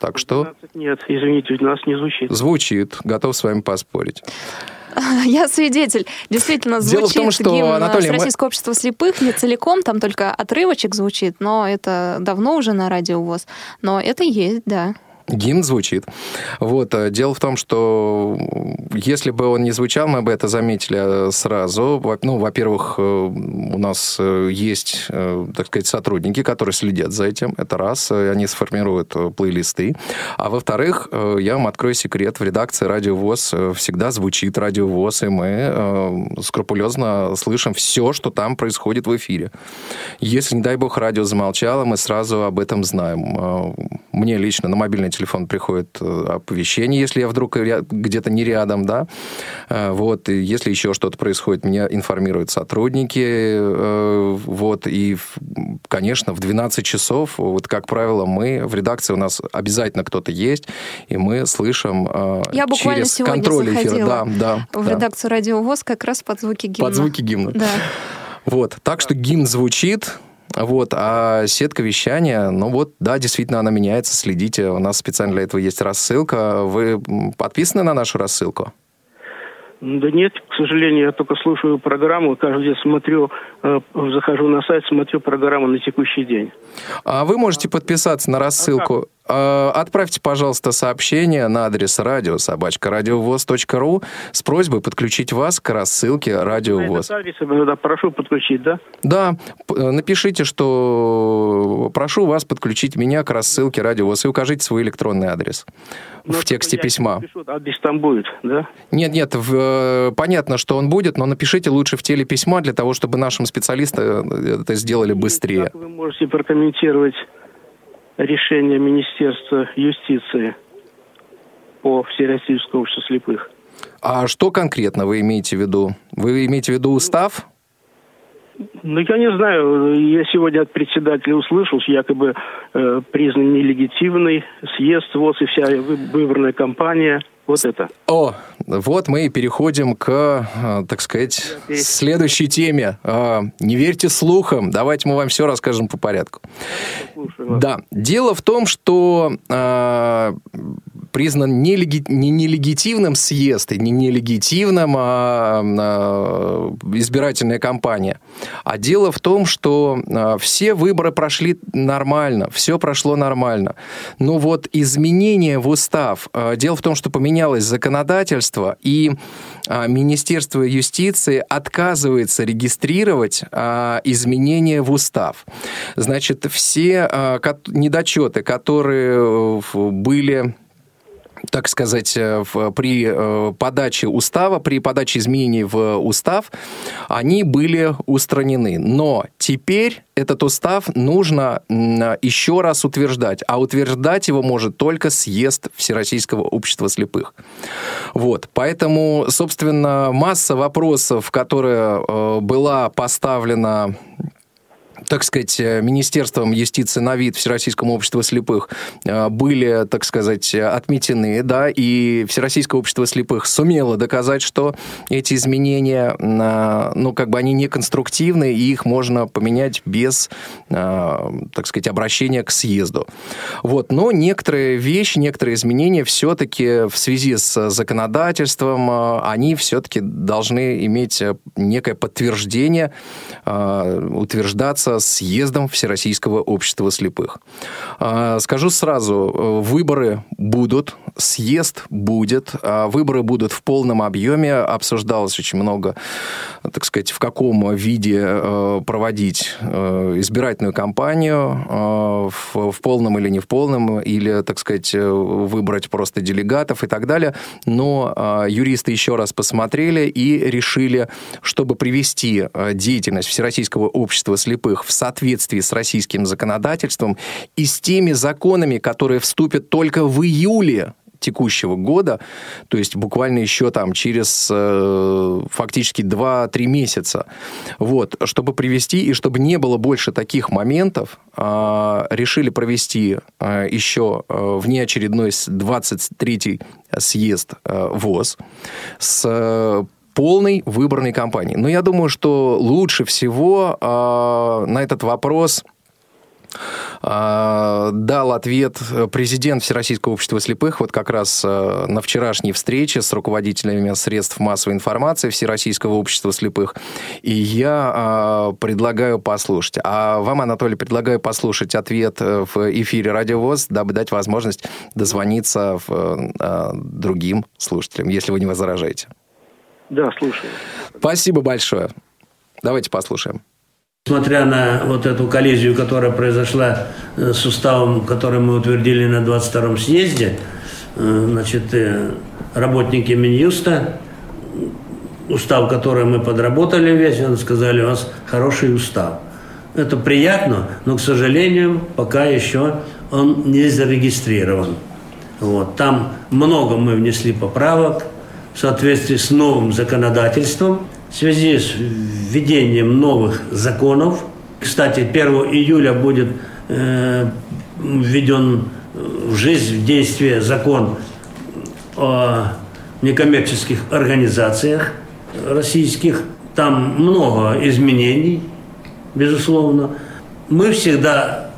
C: Так что...
K: 12 нет, извините, у нас не звучит.
C: Звучит. Готов с вами поспорить. [LAUGHS]
D: Я свидетель. Действительно, звучит Дело в том, что, гимн Анатолий, Российского мы... общества слепых не целиком, там только отрывочек звучит, но это давно уже на радио ВОЗ. Но это есть, да.
C: Гимн звучит. Вот. э, Дело в том, что если бы он не звучал, мы бы это заметили сразу. Во- Ну, во-первых, э, у нас э, есть, э, так сказать, сотрудники, которые следят за этим. Это раз. Э, Они сформируют э, плейлисты. А во-вторых, э, я вам открою секрет. В редакции Радио ВОЗ э, всегда звучит Радио ВОЗ, и мы э, скрупулезно слышим все, что там происходит в эфире. Если, не дай бог, радио замолчало, мы сразу об этом знаем. Э, Мне лично на мобильный телефон приходит э, оповещение, если я вдруг ря- где-то не рядом, да. Э, Вот, и если еще что-то происходит, меня информируют сотрудники, э, вот, и, конечно, в 12 часов, вот, как правило, мы в редакции у нас обязательно кто-то есть, и мы слышим э,
D: Я буквально
C: через
D: сегодня
C: контроль эфира. Да, да,
D: в
C: да.
D: редакцию Радио ВОЗ как раз под звуки гимна.
C: Под звуки гимна.
D: Да.
C: Вот, так что гимн звучит, вот, а сетка вещания, ну вот, да, действительно, она меняется, следите, у нас специально для этого есть рассылка. Вы подписаны на нашу рассылку?
K: Да нет, к сожалению, я только слушаю программу, каждый день смотрю, э, захожу на сайт, смотрю программу на текущий день.
C: А вы можете подписаться на рассылку. Э, Отправьте, пожалуйста, сообщение на адрес радио собачка радиовоз.ру с просьбой подключить вас к рассылке Радио
K: На
C: ВОЗ.
K: этот адрес да, прошу подключить, да?
C: Да, э, напишите, что прошу вас подключить меня к рассылке Радио ВОЗ и укажите свой электронный адрес в тексте
K: Я
C: письма.
K: напишу, адрес там будет, да?
C: Нет, нет, в, э, понятно, что он будет, но напишите лучше в теле письма для того, чтобы нашим специалистам это сделали быстрее.
K: Как вы можете прокомментировать решение Министерства юстиции по Всероссийскому обществу слепых?
C: А что конкретно вы имеете в виду? Вы имеете в виду устав?
K: Ну, я не знаю, я сегодня от председателя услышал, что якобы э, признан нелегитимный съезд ВОЗ и вся вы- выборная кампания. Вот это.
C: О, вот мы и переходим к, э, так сказать, следующей теме. Э, Не верьте слухам. Давайте мы вам все расскажем по порядку. Да, дело в том, что э, признан нелеги- не нелегитимным съезд, и не нелегитимным а, а, избирательная кампания. А дело в том, что а, все выборы прошли нормально, все прошло нормально. Но вот изменения в устав, а, дело в том, что поменялось законодательство, и а, Министерство юстиции отказывается регистрировать а, изменения в устав. Значит, все а, недочеты, которые э, были так сказать, э, в- при э, подаче устава, при подаче изменений в устав, они были устранены. Но теперь этот устав нужно еще раз утверждать, а утверждать его может только съезд Всероссийского общества слепых. Вот, поэтому, собственно, масса вопросов, которая э, была поставлена так сказать, э, Министерством юстиции на вид Всероссийскому обществу слепых э, были, так сказать, отметены, да, и Всероссийское общество слепых сумело доказать, что эти изменения, э, ну, как бы они не конструктивны, и их можно поменять без, так сказать, обращения к съезду. Вот, но некоторые вещи, некоторые изменения все-таки в связи с законодательством, э, они все-таки должны иметь э, некое подтверждение, э, утверждаться съездом Всероссийского общества слепых. А, Скажу сразу, э, выборы будут, съезд будет, а выборы будут в полном объеме. Обсуждалось очень много, так сказать, в каком виде э, проводить э, избирательную кампанию, э, в в полном или не в полном, или, так сказать, э, выбрать просто делегатов и так далее. Но э, юристы еще раз посмотрели и решили, чтобы привести деятельность Всероссийского общества слепых в соответствии с российским законодательством и с теми законами, которые вступят только в июле текущего года, то есть буквально еще там через э, фактически 2-3 месяца. Вот, чтобы привести и чтобы не было больше таких моментов, э, решили провести э, еще э, внеочередной с- 23-й съезд э, ВОЗ с э, полной выборной кампанией. Но я думаю, что лучше всего э, на этот вопрос дал ответ президент Всероссийского общества слепых вот как раз а, на вчерашней встрече с руководителями средств массовой информации Всероссийского общества слепых. И я а, предлагаю послушать. А вам, Анатолий, предлагаю послушать ответ в эфире Радио ВОЗ, дабы дать возможность дозвониться в, другим слушателям, если вы не возражаете.
K: Да, слушаю.
C: Спасибо большое. Давайте послушаем.
G: Несмотря на вот эту коллизию, которая произошла э, с уставом, который мы утвердили на 22-м съезде, э, значит, э, работники Минюста, устав, который мы подработали весь, сказали, у вас хороший устав. Это приятно, но, к сожалению, пока еще он не зарегистрирован. Вот. Там много мы внесли поправок в соответствии с новым законодательством – в связи с введением новых законов, кстати, 1 июля будет э, введен в жизнь, в действие закон о некоммерческих организациях российских. Там много изменений, безусловно. Мы всегда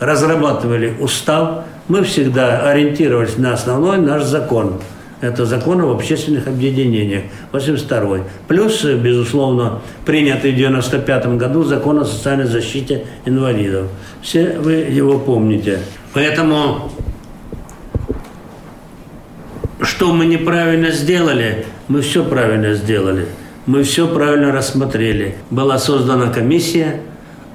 G: разрабатывали устав, мы всегда ориентировались на основной наш закон – это закон об общественных объединениях, 82 Плюс, безусловно, принятый в 95 году закон о социальной защите инвалидов. Все вы его помните. Поэтому, что мы неправильно сделали, мы все правильно сделали. Мы все правильно рассмотрели. Была создана комиссия,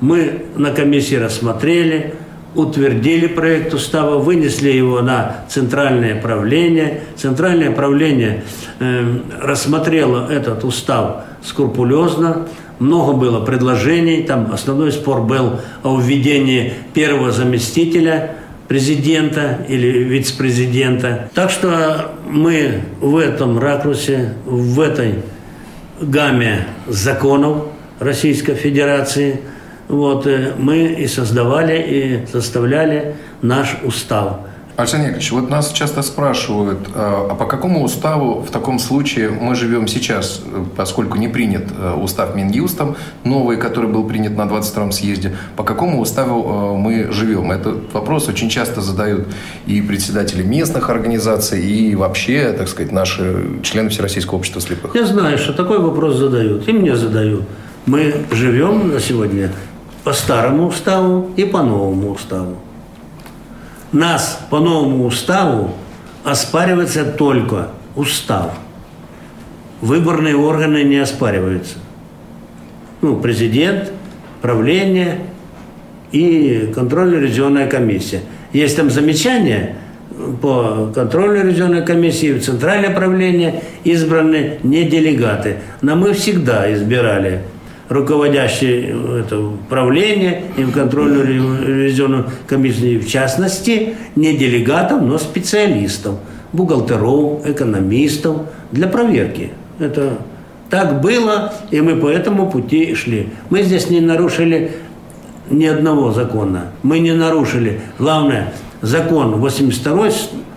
G: мы на комиссии рассмотрели, утвердили проект устава, вынесли его на центральное правление. Центральное правление э, рассмотрело этот устав скрупулезно. Много было предложений. Там основной спор был о введении первого заместителя президента или вице-президента. Так что мы в этом ракурсе, в этой гамме законов Российской Федерации – вот, э, мы и создавали, и составляли наш устав.
C: Александр Яковлевич, вот нас часто спрашивают, а, а по какому уставу в таком случае мы живем сейчас, поскольку не принят э, устав Минюстом, новый, который был принят на 22-м съезде, по какому уставу э, мы живем? Этот вопрос очень часто задают и председатели местных организаций, и вообще, так сказать, наши члены Всероссийского общества слепых.
G: Я знаю, что такой вопрос задают, и мне задают. Мы живем на сегодня по старому уставу и по новому уставу. Нас по новому уставу оспаривается только устав. Выборные органы не оспариваются. Ну, президент, правление и контрольно-ревизионная комиссия. Есть там замечания по контрольно-ревизионной комиссии, в центральное правление избраны не делегаты. Но мы всегда избирали руководящее это, правление и в контрольную ревизионную комиссию, в частности, не делегатов, но специалистов, бухгалтеров, экономистов для проверки. Это так было, и мы по этому пути шли. Мы здесь не нарушили ни одного закона. Мы не нарушили. Главное, закон 82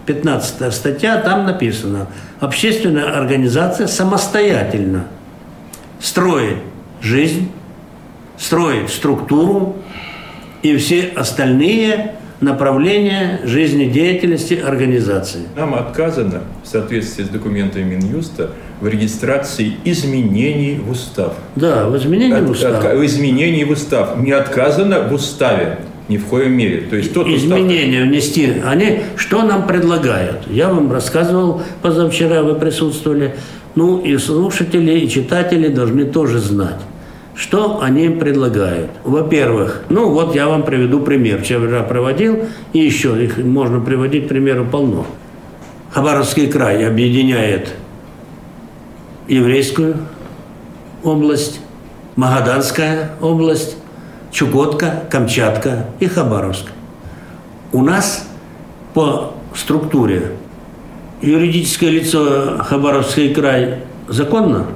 G: 15 статья, там написано, общественная организация самостоятельно строит жизнь, строит структуру и все остальные направления жизнедеятельности организации.
L: Нам отказано в соответствии с документами Минюста в регистрации изменений в устав.
G: Да, в изменении от, в устав.
L: От, в изменении в устав. Не отказано в уставе ни в коем мере. То есть тот
G: Изменения устав... внести. Они что нам предлагают? Я вам рассказывал позавчера, вы присутствовали. Ну и слушатели, и читатели должны тоже знать. Что они предлагают? Во-первых, ну вот я вам приведу пример. Вчера проводил, и еще их можно приводить примеру полно. Хабаровский край объединяет еврейскую область, Магаданская область, Чукотка, Камчатка и Хабаровск. У нас по структуре юридическое лицо Хабаровский край законно?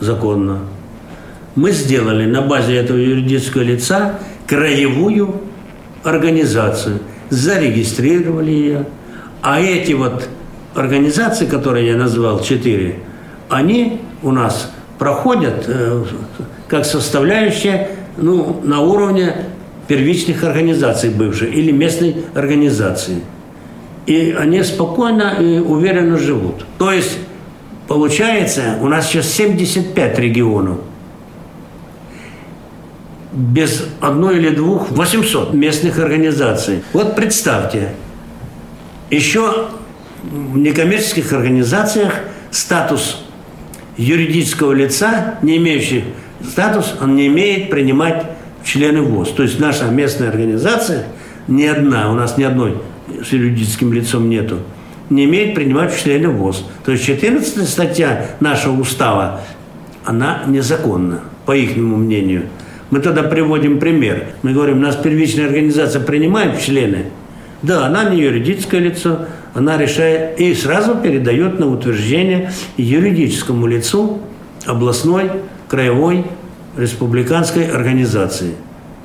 G: Законно мы сделали на базе этого юридического лица краевую организацию, зарегистрировали ее, а эти вот организации, которые я назвал, четыре, они у нас проходят э, как составляющая ну, на уровне первичных организаций бывших или местной организации. И они спокойно и уверенно живут. То есть, получается, у нас сейчас 75 регионов. Без одной или двух 800 местных организаций. Вот представьте, еще в некоммерческих организациях статус юридического лица, не имеющий статус, он не имеет принимать члены ВОЗ. То есть наша местная организация, ни одна, у нас ни одной с юридическим лицом нету, не имеет принимать члены ВОЗ. То есть 14 статья нашего устава, она незаконна, по их мнению. Мы тогда приводим пример. Мы говорим, нас первичная организация принимает члены. Да, она не юридическое лицо, она решает и сразу передает на утверждение юридическому лицу областной, краевой, республиканской организации.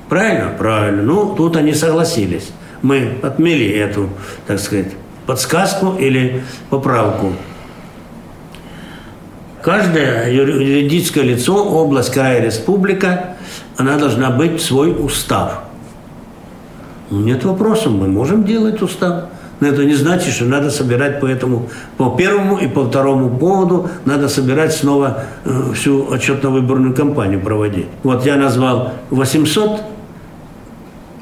G: Правильно? Правильно. Ну, тут они согласились. Мы отмели эту, так сказать, подсказку или поправку. Каждое юридическое лицо, область, край, республика, она должна быть свой устав. Нет вопросов, мы можем делать устав. Но это не значит, что надо собирать по этому, по первому и по второму поводу, надо собирать снова э, всю отчетно-выборную кампанию проводить. Вот я назвал 800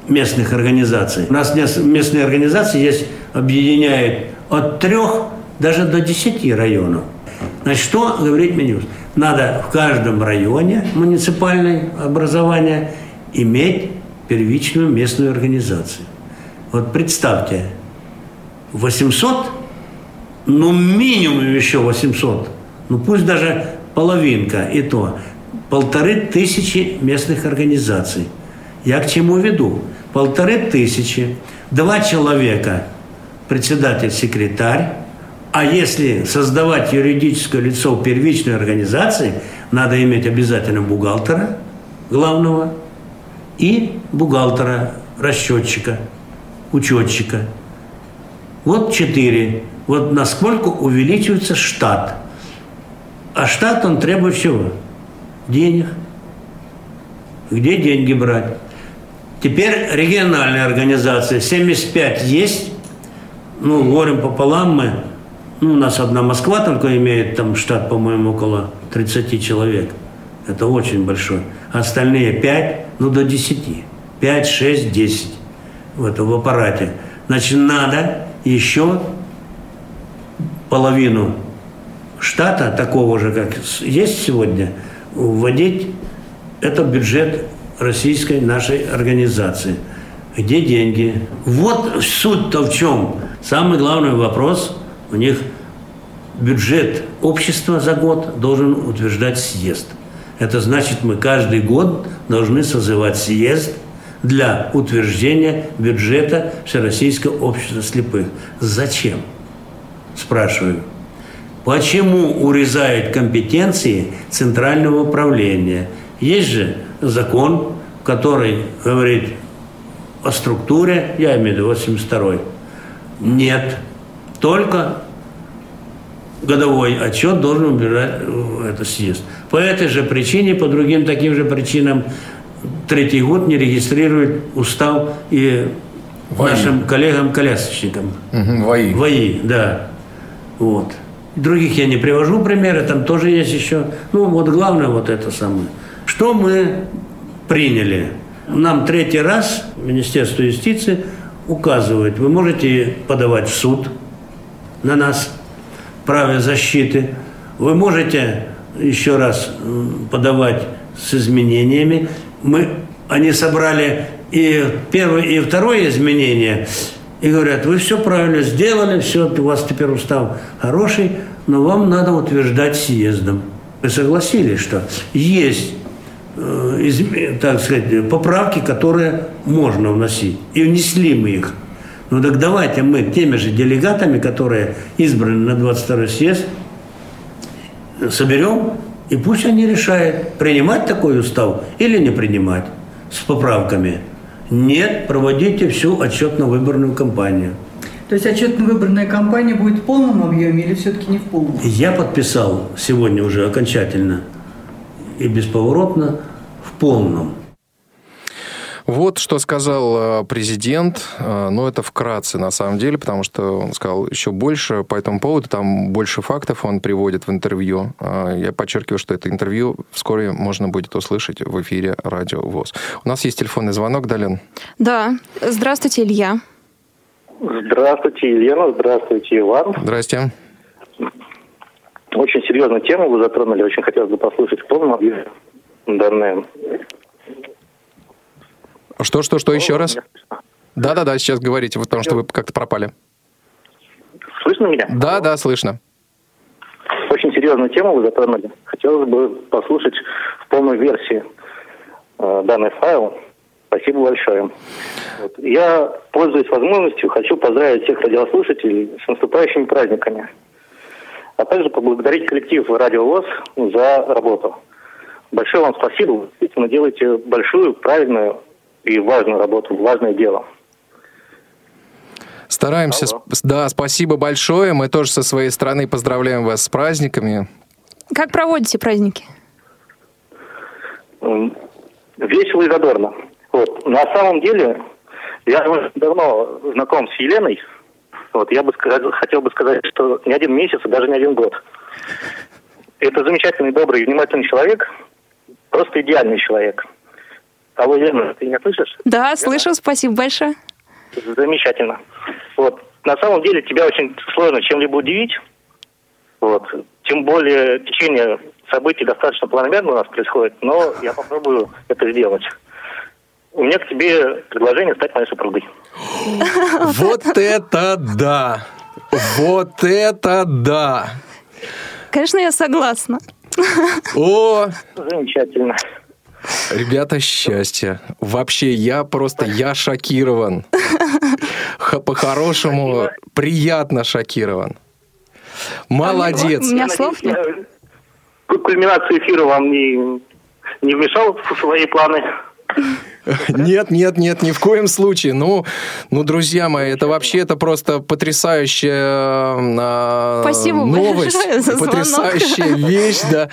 G: местных организаций. У нас местные организации есть, объединяют от трех даже до десяти районов. Значит, что говорит Минюс? Надо в каждом районе муниципальное образование иметь первичную местную организацию. Вот представьте, 800, ну минимум еще 800, ну пусть даже половинка и то, полторы тысячи местных организаций. Я к чему веду? Полторы тысячи, два человека, председатель-секретарь, а если создавать юридическое лицо первичной организации, надо иметь обязательно бухгалтера главного и бухгалтера, расчетчика, учетчика – вот четыре. Вот насколько увеличивается штат. А штат он требует чего? Денег. Где деньги брать? Теперь региональная организация. 75 есть. Ну, говорим пополам мы. Ну, у нас одна Москва только имеет там штат, по-моему, около 30 человек. Это очень большой. Остальные 5, ну, до 10. 5, 6, 10 в этом в аппарате. Значит, надо еще половину штата, такого же, как есть сегодня, вводить это бюджет российской нашей организации. Где деньги? Вот суть-то в чем. Самый главный вопрос у них бюджет общества за год должен утверждать съезд. Это значит, мы каждый год должны созывать съезд – для утверждения бюджета Всероссийского общества слепых. Зачем? Спрашиваю. Почему урезают компетенции Центрального управления? Есть же закон, который говорит о структуре, я имею в виду 82 Нет. Только годовой отчет должен убирать э, это съезд. По этой же причине, по другим таким же причинам третий год не регистрирует устав и ВАИ. нашим коллегам-колясочникам.
C: Угу, ВАИ.
G: ВАИ, да. Вот. Других я не привожу примеры, там тоже есть еще. Ну, вот главное вот это самое. Что мы приняли? Нам третий раз Министерство юстиции указывает, вы можете подавать в суд на нас праве защиты, вы можете еще раз подавать с изменениями, мы, они собрали и первое, и второе изменение, и говорят, вы все правильно сделали, все, у вас теперь устав хороший, но вам надо утверждать съездом. Мы согласились, что есть э, так сказать, поправки, которые можно вносить. И внесли мы их. Ну так давайте мы теми же делегатами, которые избраны на 22 съезд, соберем и пусть они решают, принимать такой устав или не принимать с поправками. Нет, проводите всю отчетно-выборную кампанию.
M: То есть отчетно-выборная кампания будет в полном объеме или все-таки не в полном?
G: Я подписал сегодня уже окончательно и бесповоротно в полном.
C: Вот что сказал э, президент. Э, Ну, это вкратце, на самом деле, потому что он сказал еще больше по этому поводу. Там больше фактов он приводит в интервью. Э, Я подчеркиваю, что это интервью вскоре можно будет услышать в эфире Радио ВОЗ. У нас есть телефонный звонок, Далин.
D: Да. Здравствуйте, Илья.
N: Здравствуйте, Елена. Здравствуйте, Иван.
C: Здрасте.
N: Очень серьезную тему вы затронули. Очень хотелось бы послушать в полном объеме данное.
C: Что, что, что еще раз? Да-да-да, сейчас говорите, потому что вы как-то пропали.
N: Слышно меня?
C: Да, да, слышно.
N: Очень серьезную тему вы затронули. Хотелось бы послушать в полной версии э, данный файл. Спасибо большое. Вот. Я, пользуясь возможностью, хочу поздравить всех радиослушателей с наступающими праздниками. А также поблагодарить коллектив Радио ВОЗ за работу. Большое вам спасибо. Вы действительно делаете большую, правильную и важную работу, важное дело.
C: Стараемся. Сп- Да, спасибо большое. Мы тоже со своей стороны поздравляем вас с праздниками.
D: Как проводите праздники?
N: Весело и задорно. Вот. На самом деле, я уже давно знаком с Еленой. Вот. Я бы сказал, хотел бы сказать, что не один месяц, и даже не один год. Это замечательный, добрый, внимательный человек. Просто идеальный человек. Алло, Елена, ты меня слышишь?
D: Да, слышу, спасибо большое.
N: Замечательно. Вот. На самом деле тебя очень сложно чем-либо удивить. Вот. Тем более течение событий достаточно планомерно у нас происходит, но я попробую это сделать. У меня к тебе предложение стать моей супругой. [GASPS]
C: Вот это да! Вот это да!
D: Конечно, я согласна.
C: О,
N: Замечательно.
C: Ребята, счастье. Вообще, я просто, я шокирован. По-хорошему, приятно шокирован. Молодец.
D: У меня слов нет.
N: Кульминация эфира вам не, не вмешал в свои планы? [LAUGHS]
C: Нет, нет, нет, ни в коем случае. Ну, ну, друзья мои, это вообще это просто потрясающая а,
D: Спасибо
C: новость, потрясающая [LAUGHS] вещь, да,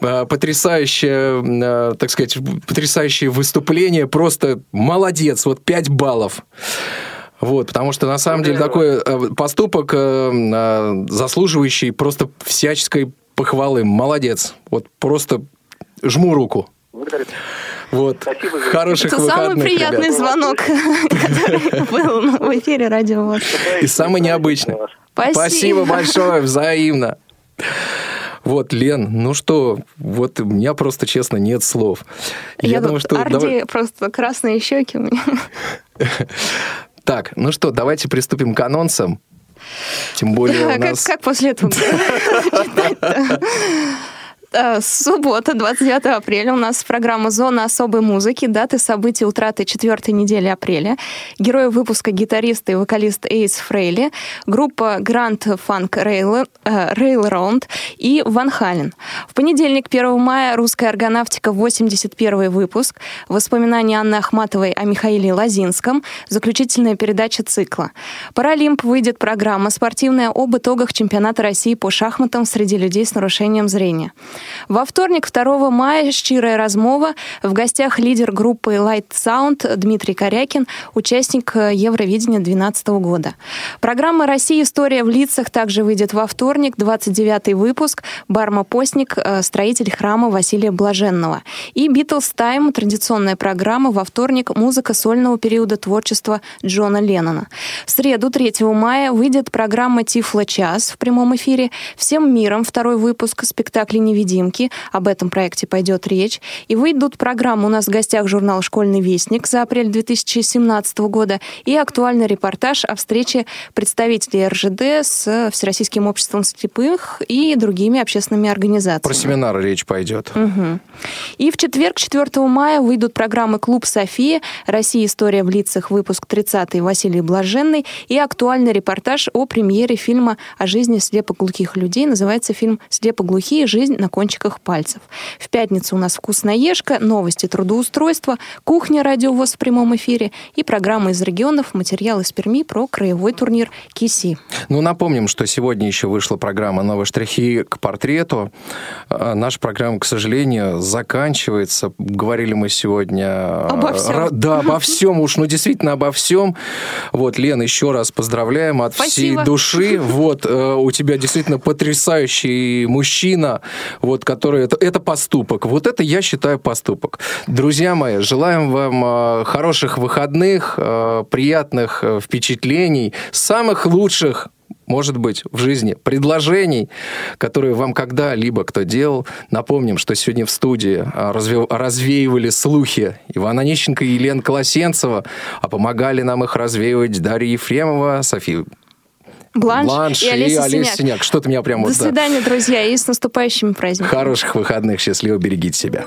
C: А, потрясающее, а, так сказать, потрясающее выступление. Просто молодец, вот 5 баллов. Вот, потому что на самом деле такой э, поступок, э, заслуживающий просто всяческой похвалы. Молодец. Вот просто жму руку.
N: Благодарю.
C: Вот. Хороших
D: Это самый
C: выходных,
D: приятный
C: ребят.
D: звонок, [LAUGHS] который был в эфире радио.
C: И самый необычный.
D: Спасибо.
C: Спасибо большое, взаимно. Вот, Лен, ну что, вот у меня просто, честно, нет слов.
D: Я,
C: думаю,
D: тут
C: что...
D: Арди
C: давай-
D: просто красные щеки у меня. [LAUGHS]
C: Так, ну что, давайте приступим к анонсам. Тем более у
D: Как,
C: нас...
D: как после этого [LAUGHS] читать-то? Э, Суббота, 29 апреля, у нас программа «Зона особой музыки», даты событий утраты четвертой недели апреля, герои выпуска гитарист и вокалист Эйс Фрейли, группа Grand Funk Rail- Railroad и Ван Хален. В понедельник, 1 мая, «Русская органавтика», 81 выпуск, воспоминания Анны Ахматовой о Михаиле Лазинском, заключительная передача цикла. «Паралимп» выйдет программа спортивная об итогах чемпионата России по шахматам среди людей с нарушением зрения. Во вторник, 2 мая, «Щирая размова». В гостях лидер группы Light Sound Дмитрий Корякин, участник э, Евровидения 2012 года. Программа «Россия. История в лицах» также выйдет во вторник, 29 выпуск. Барма Постник, э, строитель храма Василия Блаженного. И «Битлз Тайм» традиционная программа во вторник «Музыка сольного периода творчества Джона Леннона». В среду, 3 мая, выйдет программа «Тифло час» в прямом эфире. «Всем миром» второй выпуск спектакля «Невидимки». Об этом проекте пойдет речь. И выйдут программы у нас в гостях журнал «Школьный вестник» за апрель 2017 года и актуальный репортаж о встрече представителей РЖД с Всероссийским обществом слепых и другими общественными организациями.
C: Про семинар речь пойдет.
D: Мгм. И в четверг, 4 мая, выйдут программы «Клуб София», «Россия. История в лицах», выпуск 30 Василий Блаженный и актуальный репортаж о премьере фильма о жизни слепоглухих людей. Называется фильм «Слепоглухие. Жизнь на кончиках пальцев. В пятницу у нас «Вкусноежка», новости трудоустройства, кухня «Радиовоз» в прямом эфире и программа из регионов, материал из Перми про краевой турнир «Киси».
C: Ну, напомним, что сегодня еще вышла программа «Новые штрихи к портрету». А, наша программа, к сожалению, заканчивается. Говорили мы сегодня...
D: Обо всем.
C: Да, обо всем уж, ну, действительно, обо всем. Вот, Лен, еще раз поздравляем от
D: Спасибо.
C: всей души. Вот, э, у тебя действительно потрясающий мужчина, вот, который... Это, это поступок. Вот это, я считаю, поступок. Друзья мои, желаем вам э, хороших выходных, э, приятных э, впечатлений, самых лучших может быть, в жизни предложений, которые вам когда-либо кто делал. Напомним, что сегодня в студии разве- развеивали слухи Ивана Онищенко и Елена Колосенцева, а помогали нам их развеивать Дарья Ефремова, София
D: Бланш, и Олеся Синяк.
C: Синяк. Что-то меня прям
D: До
C: вот... да.
D: свидания, друзья, и с наступающими праздниками.
C: Хороших выходных, счастливо, берегите себя.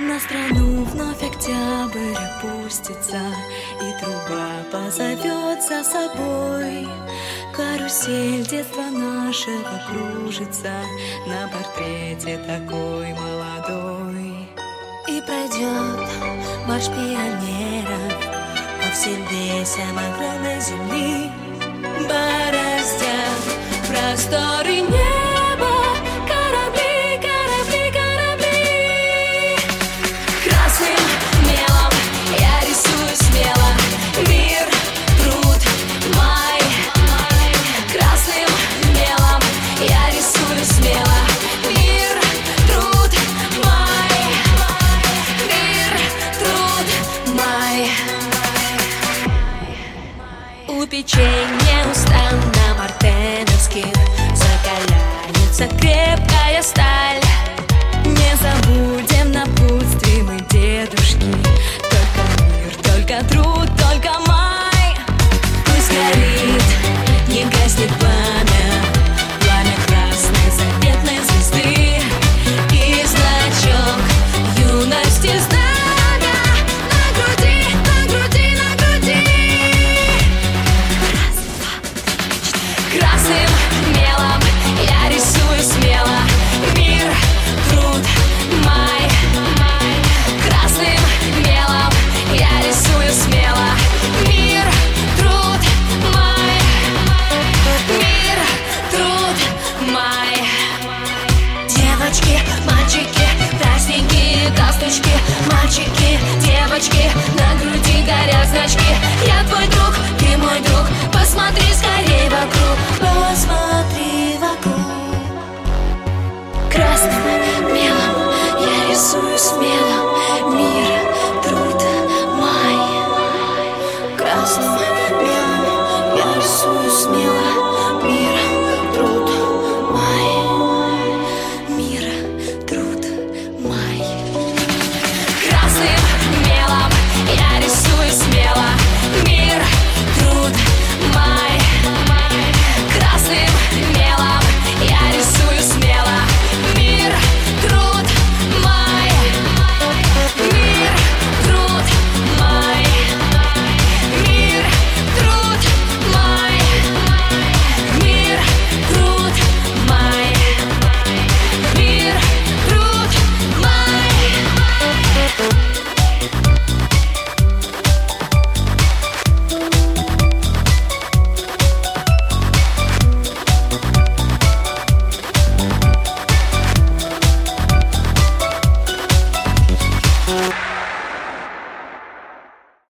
O: На страну вновь октябрь опустится И труба позовет за собой Карусель детства нашего кружится На портрете такой молодой. И пройдет марш пионеров По всем весям огромной земли. Бороздят просторы неба